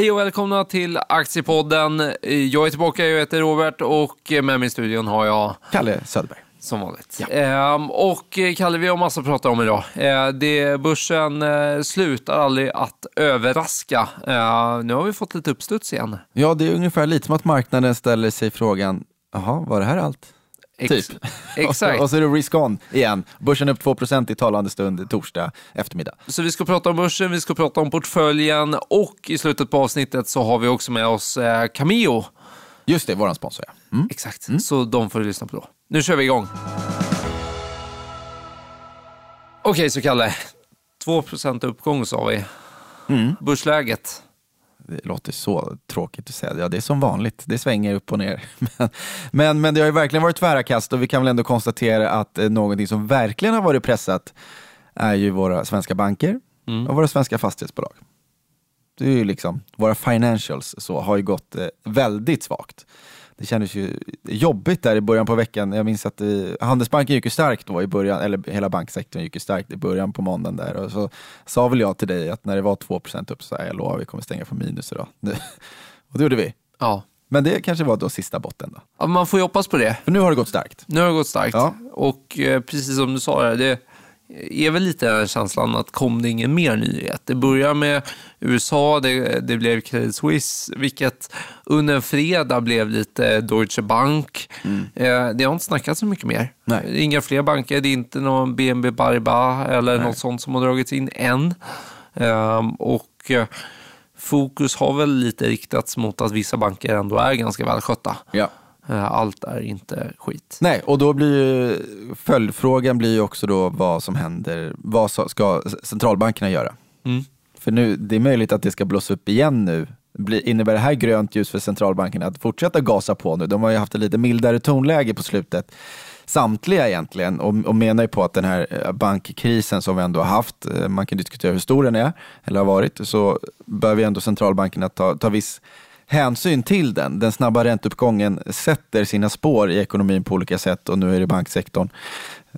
Hej och välkomna till Aktiepodden. Jag är tillbaka, jag heter Robert och med mig i studion har jag Kalle Söderberg. Som vanligt. Ja. Ehm, och Kalle, vi har massa att prata om idag. Ehm, det, börsen eh, slutar aldrig att överraska. Ehm, nu har vi fått lite uppstuds igen. Ja, det är ungefär lite som att marknaden ställer sig frågan, jaha, var det här allt? Ex typ. Exakt. och så är det risk on igen. Börsen upp 2% i talande stund torsdag eftermiddag. Så vi ska prata om börsen, vi ska prata om portföljen och i slutet på avsnittet så har vi också med oss eh, Cameo. Just det, våran sponsor ja. Mm. Exakt, mm. så de får du lyssna på då. Nu kör vi igång. Okej, okay, så Kalle. 2 uppgång sa vi. Mm. Börsläget? Det låter så tråkigt att säga. Ja, det är som vanligt. Det svänger upp och ner. Men, men, men det har ju verkligen varit tvära kast och vi kan väl ändå konstatera att eh, någonting som verkligen har varit pressat är ju våra svenska banker mm. och våra svenska fastighetsbolag. Det är ju liksom, våra financials så har ju gått eh, väldigt svagt det kändes ju jobbigt där i början på veckan. Jag minns att eh, Handelsbanken gick ju starkt då i början, eller hela banksektorn gick ju starkt i början på måndagen där. Och så sa väl jag till dig att när det var 2% upp så här, jag lovar vi kommer stänga på minus idag. och det gjorde vi. Ja. Men det kanske var då sista botten då? Ja, man får ju hoppas på det. För nu har det gått starkt. Nu har det gått starkt. Ja. Och eh, precis som du sa, det, är väl lite känslan att kom det ingen mer nyhet. Det börjar med USA, det, det blev Credit Suisse, vilket under en fredag blev lite Deutsche Bank. Mm. Eh, det har inte snackats så mycket mer. Nej. Inga fler banker, det är inte någon BNB Paribas eller Nej. något sånt som har dragits in än. Eh, och eh, fokus har väl lite riktats mot att vissa banker ändå är ganska välskötta. Ja. Eh, allt är inte skit. Nej, och då blir ju följdfrågan blir ju också då vad som händer. Vad ska centralbankerna göra? Mm. För nu, det är möjligt att det ska blåsa upp igen nu. innebär det här grönt ljus för centralbankerna att fortsätta gasa på nu? De har ju haft ett lite mildare tonläge på slutet samtliga egentligen och, och menar ju på att den här eh, bankkrisen som vi ändå har haft, eh, man kan diskutera hur stor den är eller har varit, så behöver ändå centralbankerna ta, ta viss hänsyn till den. Den snabba ränteuppgången sätter sina spår i ekonomin på olika sätt och nu är det banksektorn.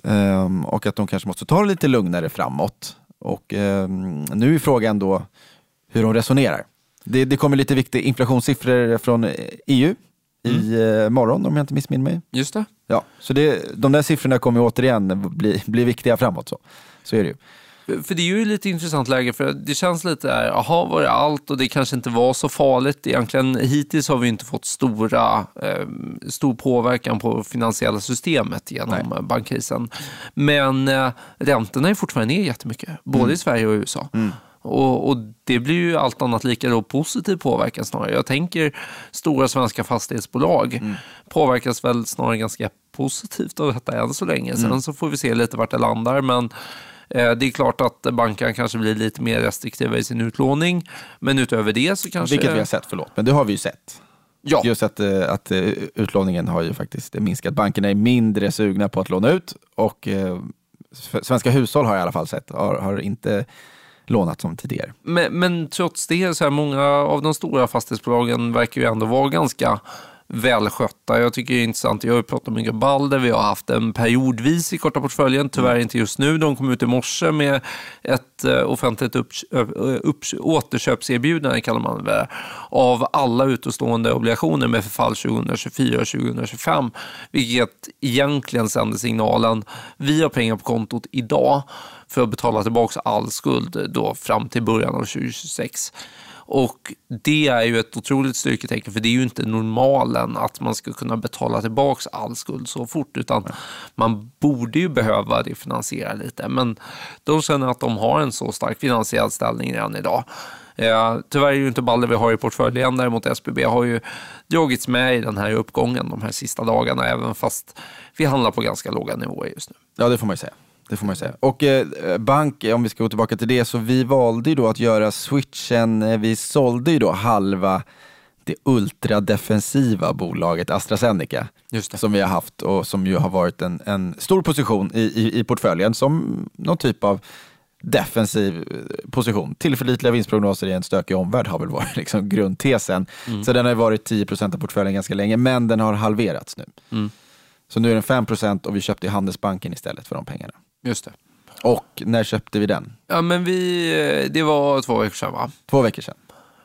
Um, och att de kanske måste ta det lite lugnare framåt. Och um, nu är frågan då hur de resonerar. Det, det kommer lite viktiga inflationssiffror från EU mm. i uh, morgon om jag inte missminner mig. Just det. Ja, så det, de där siffrorna kommer återigen bli, bli viktiga framåt. Så, så är det ju. För det är ju lite intressant läge, för det känns lite jaha, var det allt och det kanske inte var så farligt. Egentligen hittills har vi inte fått stora, eh, stor påverkan på finansiella systemet genom Nej. bankkrisen. Men eh, räntorna är fortfarande ner jättemycket, både mm. i Sverige och USA. Mm. Och, och, det blir ju allt annat lika då positiv påverkan snarare. Jag tänker stora svenska fastighetsbolag mm. påverkas väl snarare ganska positivt av detta än så länge. Sen mm. så får vi se lite vart det landar. Men det är klart att bankerna kanske blir lite mer restriktiva i sin utlåning, men utöver det så kanske... Vilket vi har sett, förlåt, men det har vi ju sett. Ja. Just att, eh, att eh, utlåningen har ju faktiskt minskat. Bankerna är mindre sugna på att låna ut och svenska hushåll har i alla fall sett, har, har inte lånat som tidigare. Men, men trots det, så här, många av de stora fastighetsbolagen verkar ju ändå vara ganska välskötta. Jag tycker det är intressant. Jag har ju pratat med Balder. Vi har haft en periodvis i korta portföljen. Tyvärr inte just nu. De kom ut i morse med ett eh, offentligt upp, eh, upp, återköpserbjudande kallar man det, av alla utestående obligationer med förfall 2024 och 2025. Vilket egentligen sänder signalen vi har pengar på kontot idag för att betala tillbaka all skuld då fram till början av 2026. Och det är ju ett otroligt styrketecken, för det är ju inte normalen att man ska kunna betala tillbaka all skuld så fort, utan man borde ju behöva refinansiera lite. Men de känner att de har en så stark finansiell ställning redan idag. Eh, tyvärr är det ju inte Balder vi har i portföljen, däremot SBB har ju dragits med i den här uppgången de här sista dagarna, även fast vi handlar på ganska låga nivåer just nu. Ja, det får man ju säga. Det får man säga. Och eh, bank, om vi ska gå tillbaka till det, så vi valde ju då att göra switchen, eh, vi sålde ju då halva det ultradefensiva bolaget AstraZeneca som vi har haft och som ju har varit en, en stor position i, i, i portföljen som någon typ av defensiv eh, position. Tillförlitliga vinstprognoser i en stökig omvärld har väl varit liksom grundtesen. Mm. Så den har varit 10% av portföljen ganska länge, men den har halverats nu. Mm. Så nu är den 5% och vi köpte Handelsbanken istället för de pengarna. Just det. Och när köpte vi den? Ja, men vi, det var två veckor sedan va? Två veckor sedan.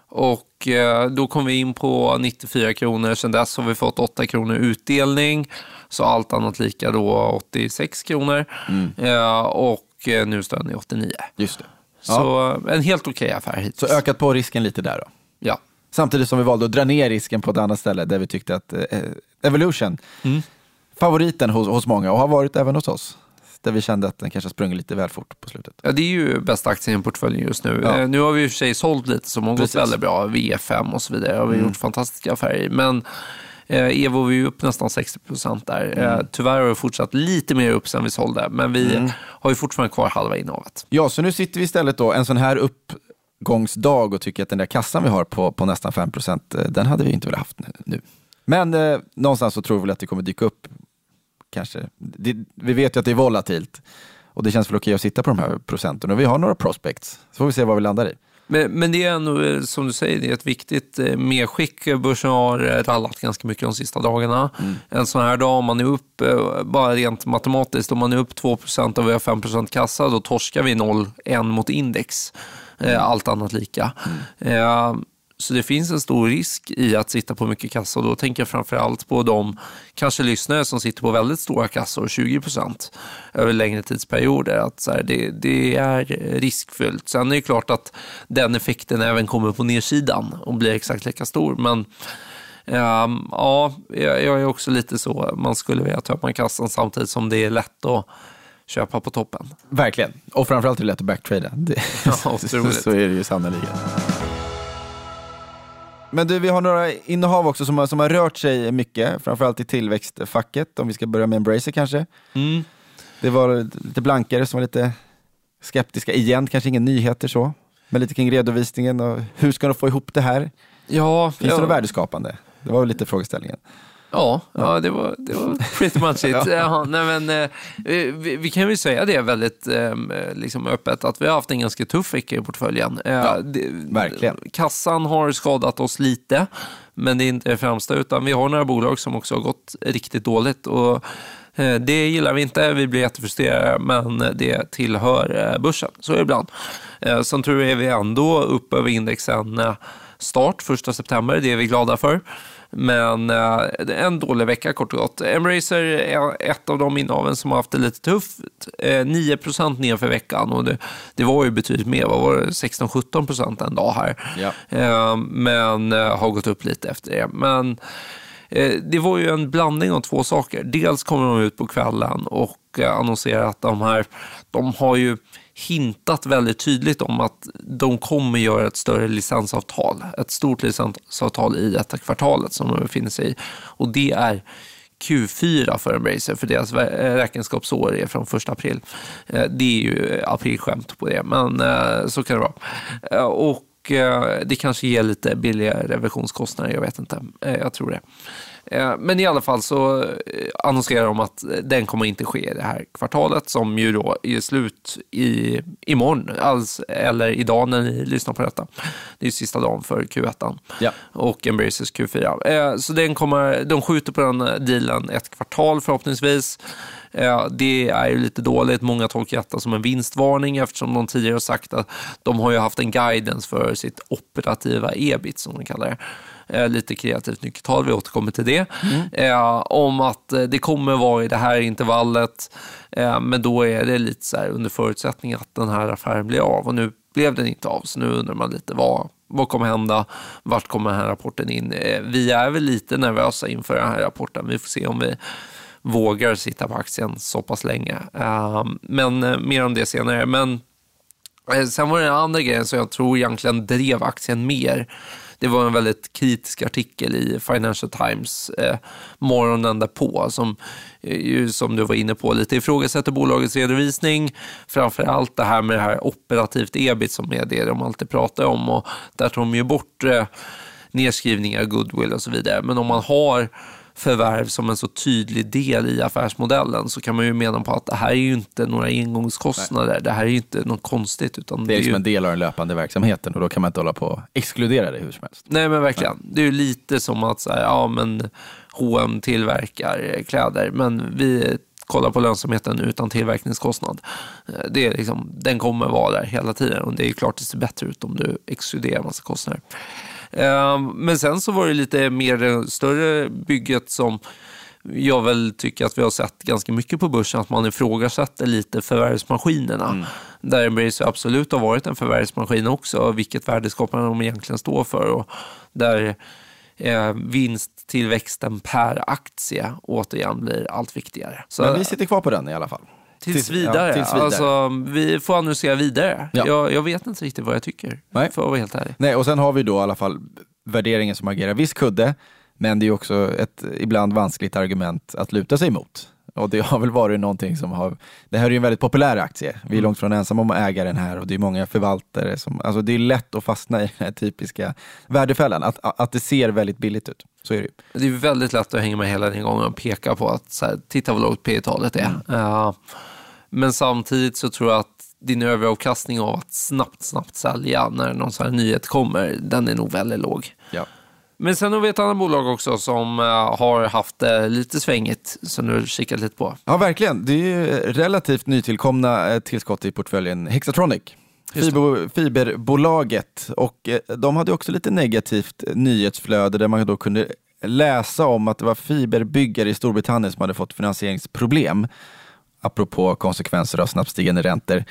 Och eh, då kom vi in på 94 kronor. Sen dess har vi fått 8 kronor utdelning. Så allt annat lika då 86 kronor. Eh, och eh, nu står den i 89. Just det. Så en helt okej affär hittills. Så ökat på risken lite där då. Ja. Samtidigt som vi valde att dra ner risken på ett annat ställe där vi tyckte att eh, Evolution, favoriten hos, hos många och har varit även hos oss. Där vi kände att den kanske sprungit lite väl fort på slutet. Ja, det är ju bästa aktien i portföljen just nu. Ja. Eh, Nu har vi i och för sig sålt lite som har gått. Mm. väldigt bra. V5 och så vidare har vi gjort fantastiska affärer i. Men eh, Evo var ju upp nästan 60 procent där. Mm. Eh, tyvärr har det fortsatt lite mer upp sen vi sålde, men vi Mm. har ju fortfarande kvar halva innehavet. Ja, så nu sitter vi istället då en sån här uppgångsdag och tycker att den där kassan vi har på, på nästan 5 procent, den hade vi inte velat haft nu-. Men eh, någonstans så tror vi att det kommer dyka upp, kanske. Det, vi vet ju att det är volatilt och det känns väl okej att sitta på de här procenten och vi har några prospects, så får vi se vad vi landar i. Men, men det är ändå, eh, som du säger, det är ett viktigt eh, medskick. Börsen har eh, rallat ganska mycket de sista dagarna. Mm. En sån här dag, om man är upp, eh, bara rent matematiskt, om man är upp 2% och vi har 5% kassa, då torskar vi 0,1 mot index. Eh, Allt annat lika. Eh, Så det finns en stor risk i att sitta på mycket kassa och då tänker jag framförallt på de kanske lyssnare som sitter på väldigt stora kassor, 20% över längre tidsperioder. Att så här, det, det är riskfyllt. Sen är det klart att den effekten även kommer på nedsidan och blir exakt lika stor. Men ehm, ja, jag, jag är också lite så, man skulle vilja tömma kassan samtidigt som det är lätt att köpa på toppen. Verkligen, och framförallt är det lätt att backtrada. Det, Ja, så, så är det ju sannerligen. Men du, vi har några innehav också som har, som har rört sig mycket, framförallt i tillväxtfacket, om vi ska börja med Embracer kanske. Mm. Det var lite blankare som var lite skeptiska igen, kanske inga nyheter så, men lite kring redovisningen och hur ska de få ihop det här? Ja, Finns ja. det något värdeskapande? Det var väl lite frågeställningen. Ja, ja det, var, det var pretty much it. ja. nej, men, eh, vi, vi kan ju säga det väldigt eh, liksom öppet, att vi har haft en ganska tuff vecka i portföljen. Eh, Ja, det, verkligen. Kassan har skadat oss lite, men det är inte det främsta, utan vi har några bolag som också har gått riktigt dåligt. Och, det gillar vi inte, vi blir jättefrustrerade, men det tillhör börsen. Så är det ibland. Som tur är vi ändå upp över indexen start, första september. Det är vi glada för. Men eh, en dålig vecka kort och gott. Embracer är ett av de innehaven som har haft det lite tufft. Eh, 9 ner för veckan och det, det var ju betydligt mer. Vad var det? 16-17% en dag här. Ja. Eh, men eh, har gått upp lite efter det. Men eh, Eh, det var ju en blandning av två saker. Dels kommer de ut på kvällen och eh, annonserar att de här, de har ju hintat väldigt tydligt om att de kommer göra ett större licensavtal. Ett stort licensavtal i detta kvartalet som de befinner sig i. Och det är Q4 för Embracer, för deras eh, räkenskapsår är från 1 april. Det är ju aprilskämt på det, men så kan det vara. Och och eh, det kanske ger lite billigare revisionskostnader, jag vet inte. Eh, Jag tror det. Eh, Men i alla fall så annonserar de att den kommer inte ske i det här kvartalet som ju då är slut i, imorgon, alltså, eller idag när ni lyssnar på detta. Det är sista dagen för Q1 Ja. och Embracers Q4. Eh, Så den kommer, de skjuter på den dealen ett kvartal förhoppningsvis. Det är ju lite dåligt. Många tolkar detta som en vinstvarning eftersom de tidigare har sagt att de har ju haft en guidance för sitt operativa ebit som de kallar det. Eh, Lite kreativt nyckeltal, vi återkommer till det. Eh, om att eh, det kommer vara i det här intervallet, eh, men då är det lite så här under förutsättning att den här affären blir av. Och nu blev den inte av, så nu undrar man lite vad, vad kommer hända? Vart kommer den här rapporten in? Eh, Vi är väl lite nervösa inför den här rapporten. Vi får se om vi vågar sitta på aktien så pass länge. Ehm, men eh, mer om det senare. Men eh, Sen var det den andra grejen som jag tror egentligen drev aktien mer. Det var en väldigt kritisk artikel i Financial Times eh, morgonen därpå som, eh, ju, som du var inne på, lite ifrågasätter bolagets redovisning. Framför allt det här med det här operativt ebit som är det de alltid pratar om. Och där tar de ju bort eh, nedskrivningar, goodwill och så vidare. Men om man har förvärv som en så tydlig del i affärsmodellen så kan man ju mena på att det här är ju inte några engångskostnader. Det här är ju inte något konstigt. Utan Det är ju... som en del av den löpande verksamheten och då kan man inte hålla på och exkludera det hur som helst. Nej men verkligen. Det är ju lite som att säga, ja men H&M tillverkar eh, kläder men vi kollar på lönsamheten utan tillverkningskostnad. Eh, Det är liksom, den kommer vara där hela tiden och det är klart det ser bättre ut om du exkluderar massa kostnader. Eh, men sen så var det lite mer det större bygget som jag väl tycker att vi har sett ganska mycket på börsen, att man ifrågasätter lite förvärvsmaskinerna. Mm. Där absolut har varit en förvärvsmaskin också, vilket värdeskapande de egentligen står för. Och där eh, vinsttillväxten per aktie återigen blir allt viktigare. Så, Men vi sitter kvar på den i alla fall. Tills, vidare. Ja, tills vidare. Alltså, vi får analysera vidare. Ja. Jag, jag, vet inte riktigt vad jag tycker, Nej. för att vara helt ärlig. Nej, och sen har vi då i alla fall värderingen som agerar viss kudde, men det är också ett ibland vanskligt argument att luta sig mot. Och det har väl varit någonting som har, det här är ju en väldigt populär aktie. Vi är mm. långt från ensamma om att äga den här och det är många förvaltare som, alltså det är lätt att fastna i den här typiska värdefällan, att, att det ser väldigt billigt ut. Så är det ju. Det är väldigt lätt att hänga med hela den gången och peka på att så här, titta vad lågt P talet är. Mm. Uh, men samtidigt så tror jag att din överavkastning av att snabbt, snabbt sälja när någon sån här nyhet kommer, den är nog väldigt låg. Ja. Men sen har vi ett annat bolag också som uh, har haft uh, lite svängigt, som du har kikat lite på. Ja, verkligen. Det är relativt nytillkomna uh, tillskott i portföljen Hexatronic. Fiber, fiberbolaget och de hade också lite negativt nyhetsflöde där man då kunde läsa om att det var fiberbyggare i Storbritannien som hade fått finansieringsproblem apropå konsekvenser av snabbt stigande räntor.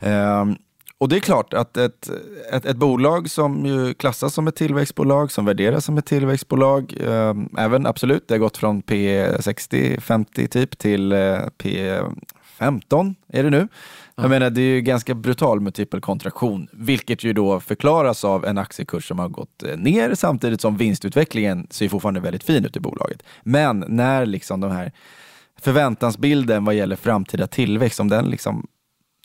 Um, och det är klart att ett, ett, ett, bolag som ju klassas som ett tillväxtbolag, som värderas som ett tillväxtbolag, eh, även absolut, det har gått från P60, 50 typ till eh, P15 är det nu. Mm. Jag menar, det är ju ganska brutal multipel kontraktion, vilket ju då förklaras av en aktiekurs som har gått eh, ner samtidigt som vinstutvecklingen ser fortfarande väldigt fin ut i bolaget. Men när liksom de här förväntansbilden vad gäller framtida tillväxt, om den liksom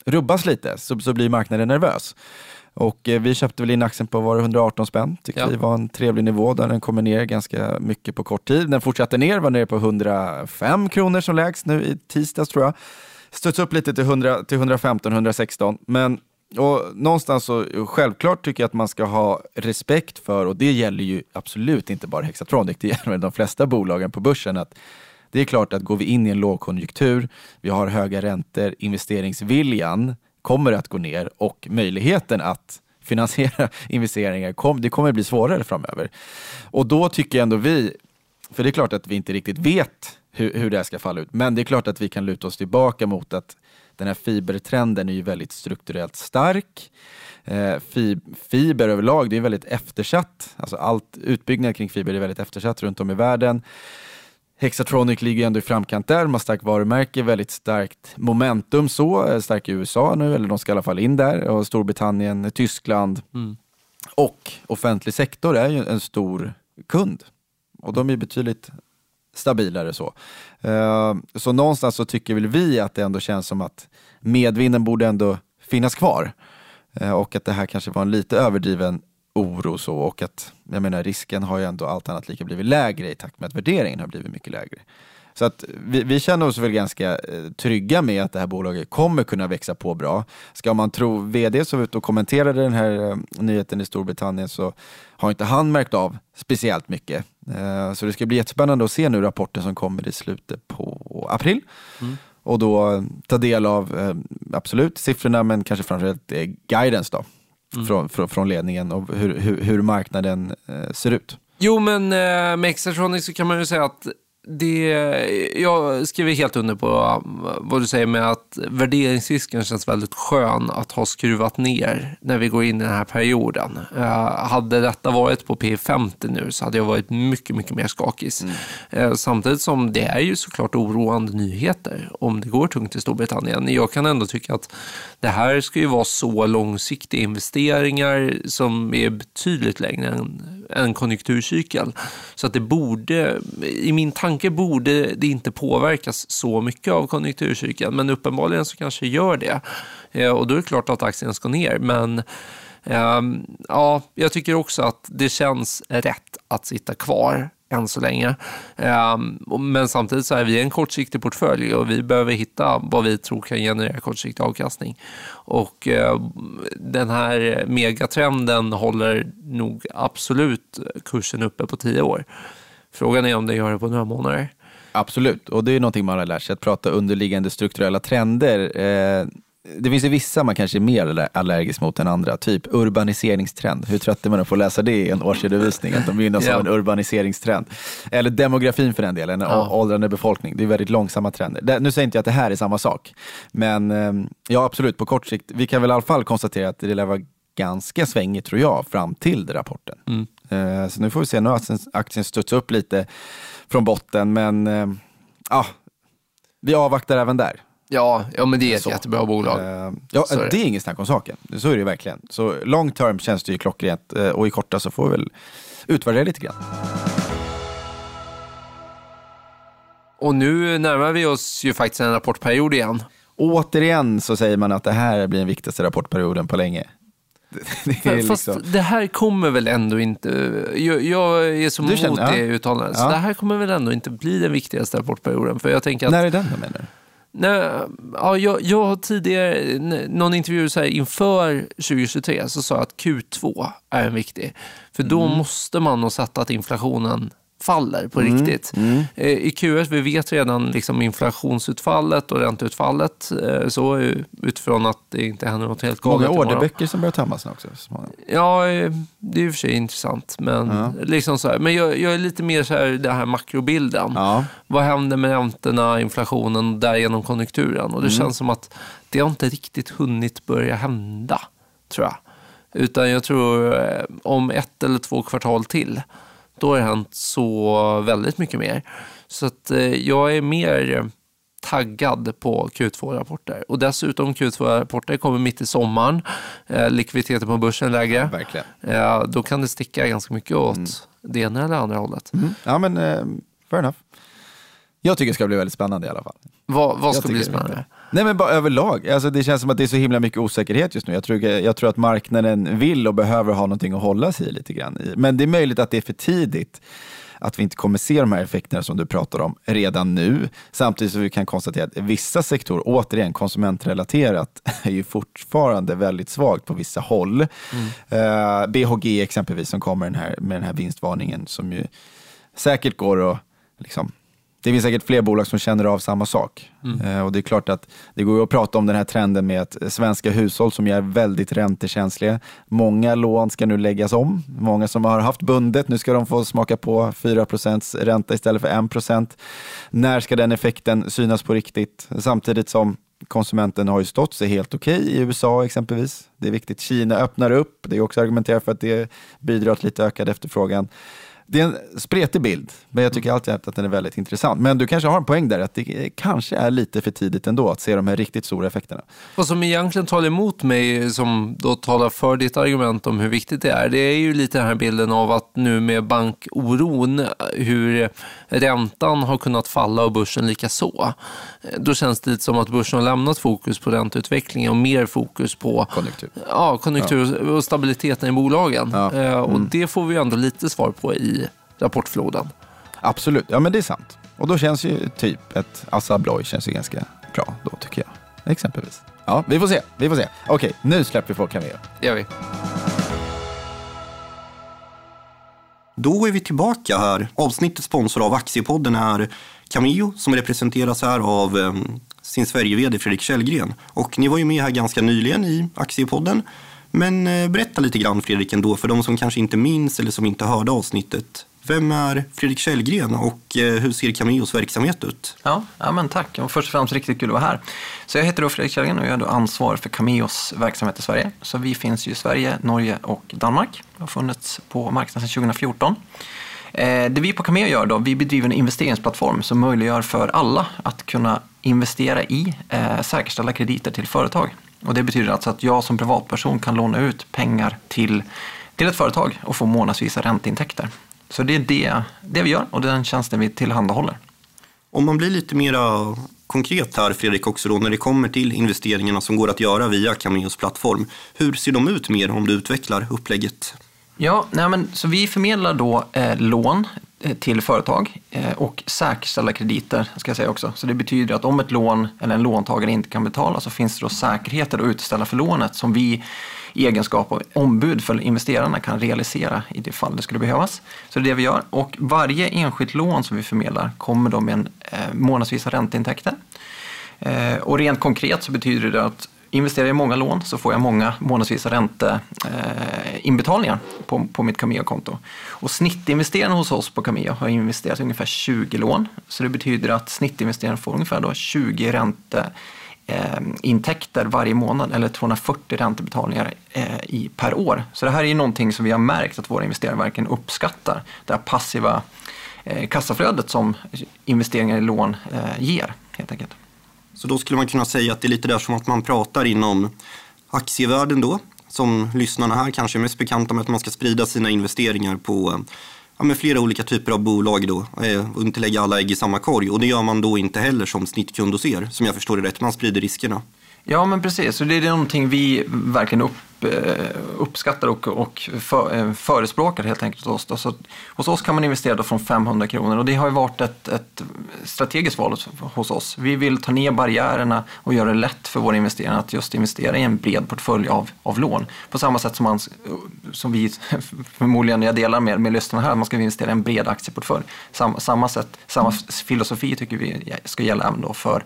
rubbas lite så, så blir marknaden nervös. Och eh, vi köpte väl in aktien på var 118 spänn. Tyckte ja. vi var en trevlig nivå där den kommer ner ganska mycket på kort tid. Den fortsatte ner, var nere på 105 kronor som lägst nu i tisdags tror jag. Studsade upp lite till, 100, till 115-116. Men och någonstans så självklart tycker jag att man ska ha respekt för, och det gäller ju absolut inte bara Hexatronic, det gäller de flesta bolagen på börsen, att det är klart att går vi in i en lågkonjunktur, vi har höga räntor, investeringsviljan kommer att gå ner och möjligheten att finansiera investeringar, kom, det kommer att bli svårare framöver. Och då tycker ändå vi, för det är klart att vi inte riktigt vet hur, hur det här ska falla ut, men det är klart att vi kan luta oss tillbaka mot att den här fibertrenden är ju väldigt strukturellt stark. Eh, fiber överlag, det är väldigt eftersatt. Alltså allt utbyggnad kring fiber är väldigt eftersatt runt om i världen. Hexatronic ligger ändå i framkant där, de har starkt varumärke, väldigt starkt momentum så, stark i USA nu, eller de ska i alla fall in där, och Storbritannien, Tyskland. Mm. Och offentlig sektor är ju en stor kund och de är betydligt stabilare så. Uh, så någonstans så tycker väl vi att det ändå känns som att medvinden borde ändå finnas kvar. Uh, och att det här kanske var en lite överdriven oro så och att jag menar risken har ju ändå allt annat lika blivit lägre i takt med att värderingen har blivit mycket lägre. Så att vi, vi känner oss väl ganska eh, trygga med att det här bolaget kommer kunna växa på bra. Ska man tro vd som var ute och kommenterade den här eh, nyheten i Storbritannien så har inte han märkt av speciellt mycket. Eh, så det ska bli jättespännande att se nu rapporten som kommer i slutet på april. Mm. Och då ta del av, absolut, siffrorna men kanske framförallt guidance då mm. från, från, från, ledningen och hur, hur, hur marknaden eh, ser ut. Jo, men eh, med Exatronic så kan man ju säga att det, jag skriver helt under på vad du säger med att värderingsrisken känns väldigt skön att ha skruvat ner när vi går in i den här perioden. Uh, hade detta varit på P50 nu så hade jag varit mycket, mycket mer skakig. Mm. Uh, samtidigt som det är ju såklart oroande nyheter om det går tungt i Storbritannien. Jag kan ändå tycka att det här ska ju vara så långsiktiga investeringar som är betydligt längre än, en konjunkturcykel. Så att det borde, i min tanke borde det inte påverkas så mycket av konjunkturcykeln, men uppenbarligen så kanske det gör det. Eh, och då är det klart att aktien ska ner, men ehm, ja, jag tycker också att det känns rätt att sitta kvar än så länge. Ehm, men samtidigt så är vi en kortsiktig portfölj och vi behöver hitta vad vi tror kan generera kortsiktig avkastning. Och eh, den här megatrenden håller nog absolut kursen uppe på tio år. Frågan är om det gör det på några månader. Absolut, och det är någonting man har lärt sig, att prata underliggande strukturella trender. Eh, det finns ju vissa man kanske är mer allergisk mot än andra. Typ urbaniseringstrend. Hur trött är man på att läsa det i en årsredovisning? Att de gynnas Ja. av en urbaniseringstrend. Eller demografin för den delen, en Ja. åldrande befolkning. Det är väldigt långsamma trender. Nu säger inte jag att det här är samma sak. Men eh, ja, absolut, på kort sikt. Vi kan väl i alla fall konstatera att det lär vara ganska svängigt tror jag, fram till rapporten. Mm. Eh, så nu får vi se, nu har aktien, studsat upp lite från botten, men eh, ja, vi avvaktar även där. Ja, ja men det är ett Så. jättebra bolag. Eh, ja, Så det. är inget snack om saken. Så är det ju verkligen. Så long term känns det ju klockrent eh, och i korta så får vi väl utvärdera lite grann. Och nu närmar vi oss ju faktiskt en rapportperiod igen. Återigen så säger man att det här blir den viktigaste rapportperioden på länge. Det Fast liksom, det här kommer väl ändå inte... Jag, jag är så Du emot känner- ja. det uttalandet. Så Ja. det här kommer väl ändå inte bli den viktigaste rapportperioden. För jag tänker att... när är den då menar du? Nej, ja, jag, jag har tidigare, någon intervju så här, inför 2023 så sa jag att Q2 är en viktig. För då Mm. måste man nog sätta att inflationen faller på Mm. riktigt. Eh, I Q1, vi vet redan liksom inflationsutfallet och ränteutfallet eh, så utifrån att det inte händer något helt galet Många orderböcker som börjar tömmas nu också. Ja, eh, det är i och för sig intressant. Men, Ja. liksom så här, men jag, jag är lite mer så här, den här makrobilden. Ja. Vad händer med räntorna, inflationen och därigenom konjunkturen? Och det känns som att det har inte riktigt hunnit börja hända, tror jag. Utan jag tror om ett eller två kvartal till, då har det hänt så väldigt mycket mer. Så att eh, jag är mer taggad på Q2-rapporter. Och dessutom Q2-rapporter kommer mitt i sommaren. Eh, likviditeten på börsen lägre. Verkligen. Eh, då kan det sticka ganska mycket åt det ena eller andra hållet. Mm. Ja men eh, fair enough. Jag tycker det ska bli väldigt spännande i alla fall. Vad, vad ska bli spännande? Nej men bara överlag. Alltså, det känns som att det är så himla mycket osäkerhet just nu. Jag tror, jag tror att marknaden vill och behöver ha någonting att hålla sig i lite grann. i. Men det är möjligt att det är för tidigt. Att vi inte kommer se de här effekterna som du pratar om redan nu. Samtidigt som vi kan konstatera att vissa sektorer, återigen konsumentrelaterat, är ju fortfarande väldigt svagt på vissa håll. Eh, BHG exempelvis som kommer den här, med den här vinstvarningen som ju säkert går att liksom, det finns säkert fler bolag som känner av samma sak. Eh, och det är klart att det går att prata om den här trenden med att svenska hushåll som är väldigt räntekänsliga. Många lån ska nu läggas om. Många som har haft bundet, nu ska de få smaka på 4% ränta istället för 1 När ska den effekten synas på riktigt? Samtidigt som konsumenten har ju stått sig helt okej i USA exempelvis. Det är viktigt. Kina öppnar upp. Det är också argumenterat för att det bidrar till lite ökad efterfrågan. Det är en spretig bild, men jag tycker alltid att den är väldigt intressant. Men du kanske har en poäng där, att det kanske är lite för tidigt ändå att se de här riktigt stora effekterna. Vad som egentligen talar emot mig, som då talar för ditt argument om hur viktigt det är, det är ju lite den här bilden av att nu med bankoron, hur räntan har kunnat falla och börsen lika så. Då känns det lite som att börsen har lämnat fokus på ränteutvecklingen och mer fokus på Konjunktur. Ja, konjunktur och stabiliteten i bolagen. Ja. Mm. Eh, Och det får vi ändå lite svar på i rapportfloden. Absolut, ja men det är sant. Och då känns ju typ ett Assa Abloy känns ju ganska bra då tycker jag. Exempelvis. Ja, vi får se. Vi får se. Okej, nu släpper vi folk Cameo. Det gör vi. Då är vi tillbaka här. Avsnittet sponsor av Aktiepodden är Cameo som representeras här av eh, sin Sverige-VD Fredrik Kjellgren. Och ni var ju med här ganska nyligen i Aktiepodden. Men eh, berätta lite grann Fredrik ändå för de som kanske inte minns eller som inte hörde avsnittet. Vem är Fredrik Kjellgren och eh, hur ser Cameos verksamhet ut? Ja, ja men tack. Och först och främst riktigt kul att vara här. Så jag heter då Fredrik Kjellgren och jag är då ansvarig för Cameos verksamhet i Sverige. Så vi finns ju i Sverige, Norge och Danmark. Vi har funnits på marknaden sedan 2014. Eh, det vi på Cameo gör då, vi bedriver en investeringsplattform som möjliggör för alla att kunna investera i eh, säkerställa krediter till företag. Och det betyder alltså att jag som privatperson kan låna ut pengar till, till ett företag och få månadsvisa ränteintäkter. Så det är det, det vi gör och den tjänsten vi tillhandahåller. Om man blir lite mer konkret här Fredrik också då när det kommer till investeringarna som går att göra via Cameos plattform. Hur ser de ut mer om du utvecklar upplägget? Ja, nej men, så vi förmedlar då eh, lån Eh, till företag eh, och säkerställa krediter, ska jag säga också. Så det betyder att om ett lån eller en låntagare inte kan betala så finns det då säkerheter att utställa för lånet som vi i egenskap av ombud för investerarna kan realisera i det fall det skulle behövas. Så det är det vi gör. Och varje enskilt lån som vi förmedlar kommer då med en eh, månadsvisa ränteintäkter. Eh, och rent konkret så betyder det att investerar jag i många lån så får jag många månadsvisa ränteinbetalningar eh, på, på mitt Cameo-konto. Och snittinvesteraren hos oss på Cameo har investerat ungefär 20 lån. Så det betyder att snittinvesteraren får ungefär då 20 ränteintäkter eh, varje månad eller 240 räntebetalningar eh, i, per år. Så det här är någonting som vi har märkt att våra investerare verkligen uppskattar. Det här passiva eh, kassaflödet som investeringar i lån ger helt enkelt. Så då skulle man kunna säga att det är lite där som att man pratar inom aktievärlden då, som lyssnarna här kanske är mest bekanta med att man ska sprida sina investeringar på ja, med flera olika typer av bolag då eh, och inte lägga alla ägg i samma korg. Och det gör man då inte heller som snittkund hos er, som jag förstår det rätt. Man sprider riskerna. Ja, men precis. Så det är någonting vi verkligen upp, eh, uppskattar och, och för, eh, förespråkar helt enkelt hos oss. Så hos oss kan man investera från 500 kronor och det har ju varit ett, ett strategiskt val hos oss. Vi vill ta ner barriärerna och göra det lätt för våra investerare att just investera i en bred portfölj av, av lån. På samma sätt som, man, som vi förmodligen, jag delar med, med lyssnarna här, att man ska investera i en bred aktieportfölj. Sam, samma, sätt, samma filosofi tycker vi ska gälla även då för,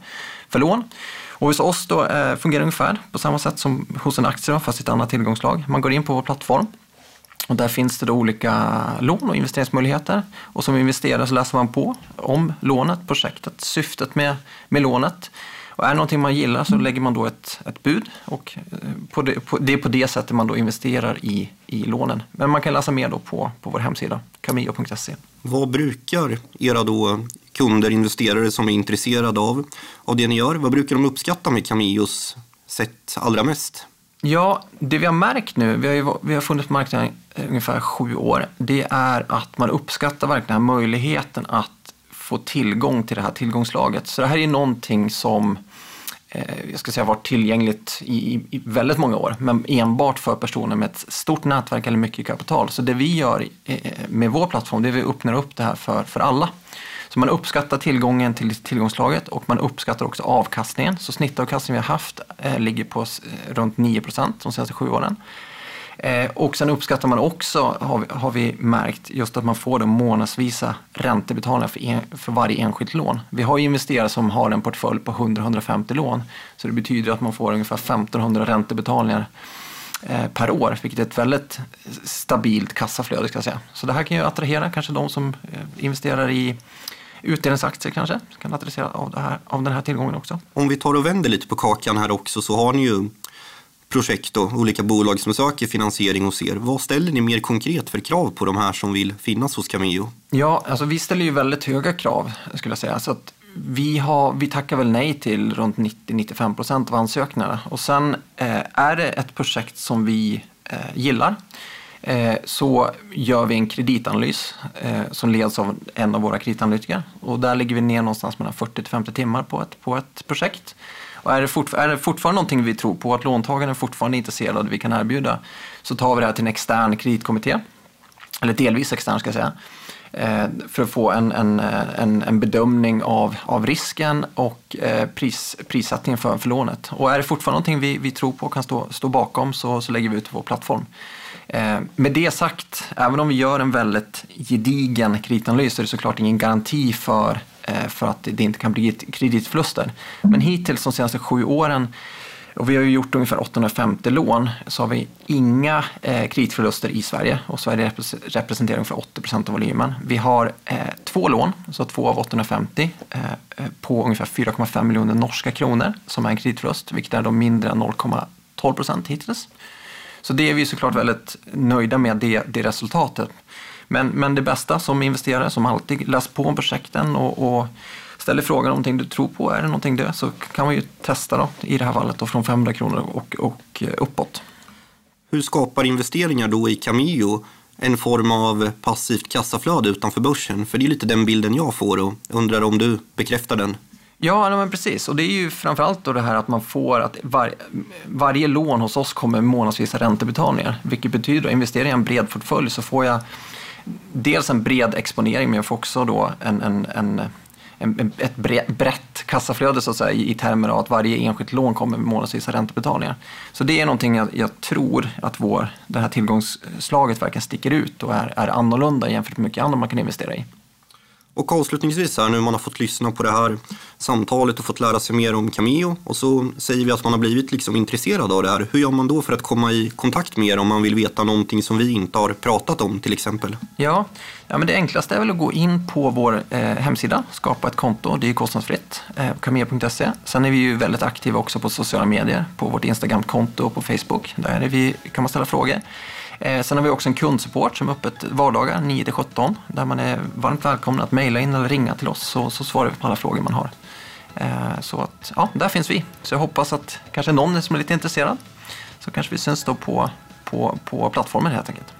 för lån. Och hos oss då eh, fungerar det ungefär på samma sätt som hos en aktie, då, fast ett annat tillgångslag. Man går in på vår plattform och där finns det då olika lån och investeringsmöjligheter. Och som investerare så läser man på om lånet, projektet, syftet med, med lånet. Och är det någonting man gillar så lägger man då ett, ett bud och eh, på det, på, det är på det sättet man då investerar i, i lånen. Men man kan läsa mer då på, på vår hemsida, camio.se. Vad brukar era då kunder, investerare som är intresserade av, av det ni gör, vad brukar de uppskatta med Cameos sätt allra mest? Ja, det vi har märkt nu, vi har, ju, vi har funnits på marknaden ungefär sju år, det är att man uppskattar verkligen möjligheten att få tillgång till det här tillgångslaget. Så det här är någonting som eh, jag ska säga varit tillgängligt i, i, väldigt många år, men enbart för personer med ett stort nätverk eller mycket kapital. Så det vi gör eh, med vår plattform, det är att vi öppnar upp det här för, för alla. Så man uppskattar tillgången till tillgångslaget och man uppskattar också avkastningen. Så snittavkastningen vi har haft eh, ligger på runt 9 procent de senaste sju åren. Eh, och sen uppskattar man också, har vi, har vi märkt, just att man får de månadsvisa räntebetalningar för, en, för varje enskilt lån. Vi har investerare som har en portfölj på 100-150 lån. Så det betyder att man får ungefär 1500 räntebetalningar eh, per år, vilket är ett väldigt stabilt kassaflöde. Ska jag säga. Så det här kan ju attrahera kanske de som eh, investerar i utdelningsaktier kanske, kan adressera av, här, av den här tillgången också. Om vi tar och vänder lite på kakan här också så har ni ju projekt och olika bolag som söker finansiering hos er. Vad ställer ni mer konkret för krav på de här som vill finnas hos Cameo? Ja, alltså vi ställer ju väldigt höga krav skulle jag säga. Så att vi, har, vi tackar väl nej till runt 90-95 procent av ansökningarna. Och sen eh, är det ett projekt som vi eh, gillar Eh, så gör vi en kreditanalys eh, som leds av en av våra kreditanalytiker. Och där ligger vi ner någonstans mellan 40 50 timmar på ett, på ett projekt. Och är det, fortfar är det fortfarande någonting vi tror på, att låntagaren är fortfarande intresserad av det vi kan erbjuda, så tar vi det här till en extern kreditkommitté, eller delvis extern ska jag säga, eh, för att få en, en, en, en bedömning av, av risken och pris, prissättningen för, för lånet. Och är det fortfarande någonting vi, vi tror på och kan stå, stå bakom så, så lägger vi ut på vår plattform. Eh, med det sagt, även om vi gör en väldigt gedigen kreditanalys så är det såklart ingen garanti för, eh, för att det inte kan bli kreditförluster. Men hittills de senaste sju åren och vi har ju gjort ungefär 850 lån, så har vi inga eh, kreditförluster i Sverige och Sverige representerar ungefär 80 procent av volymen. Vi har eh, två lån, så två av 850, eh, på ungefär 4,5 miljoner norska kronor som är en kreditförlust, vilket är då mindre än 0,12 procent hittills. Så det är vi såklart väldigt nöjda med, det, det resultatet. Men, men det bästa som investerare, som alltid läs på om projekten och, och ställer frågan om någonting du tror på, är det någonting det, så kan man ju testa då, i det här fallet då, från 500 kronor och, och uppåt. Hur skapar investeringar då i Cameo en form av passivt kassaflöde utanför börsen? För det är lite den bilden jag får och undrar om du bekräftar den. Ja, men precis. Och det är ju framförallt då det här att man får att var, varje lån hos oss kommer månadsvisa räntebetalningar. Vilket betyder att investerar jag i en bred portfölj så får jag dels en bred exponering men jag får också då en, en, en, en ett brett kassaflöde så att säga, i termer av att varje enskilt lån kommer med månadsvisa räntebetalningar. Så det är någonting jag, jag tror att vår, det här tillgångsslaget verkligen sticker ut och är, är annorlunda jämfört med mycket annat man kan investera i. Och avslutningsvis här nu man har fått lyssna på det här samtalet och fått lära sig mer om Cameo och så säger vi att man har blivit liksom intresserad av det här. Hur gör man då för att komma i kontakt med er om man vill veta någonting som vi inte har pratat om till exempel? Ja, ja men det enklaste är väl att gå in på vår eh, hemsida, skapa ett konto, det är kostnadsfritt, eh, cameo.se. Sen är vi ju väldigt aktiva också på sociala medier, på vårt Instagram-konto och på Facebook. Där är vi, kan man ställa frågor. Eh, sen har vi också en kundsupport som är öppet vardagar 9-17 där man är varmt välkommen att mejla in eller ringa till oss så, så svarar vi på alla frågor man har. Eh, så att, ja, där finns vi. Så jag hoppas att kanske någon som är lite intresserad så kanske vi syns då på, på, på plattformen helt enkelt.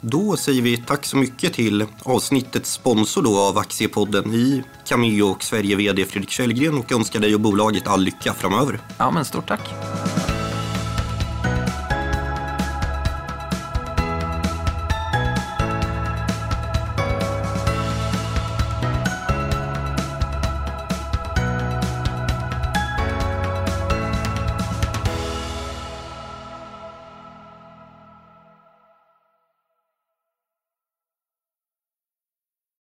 Då säger vi tack så mycket till avsnittets sponsor då av Aktiepodden i Cameo och Sverige-VD Fredrik Kjellgren och önskar dig och bolaget all lycka framöver. Ja, men stort tack.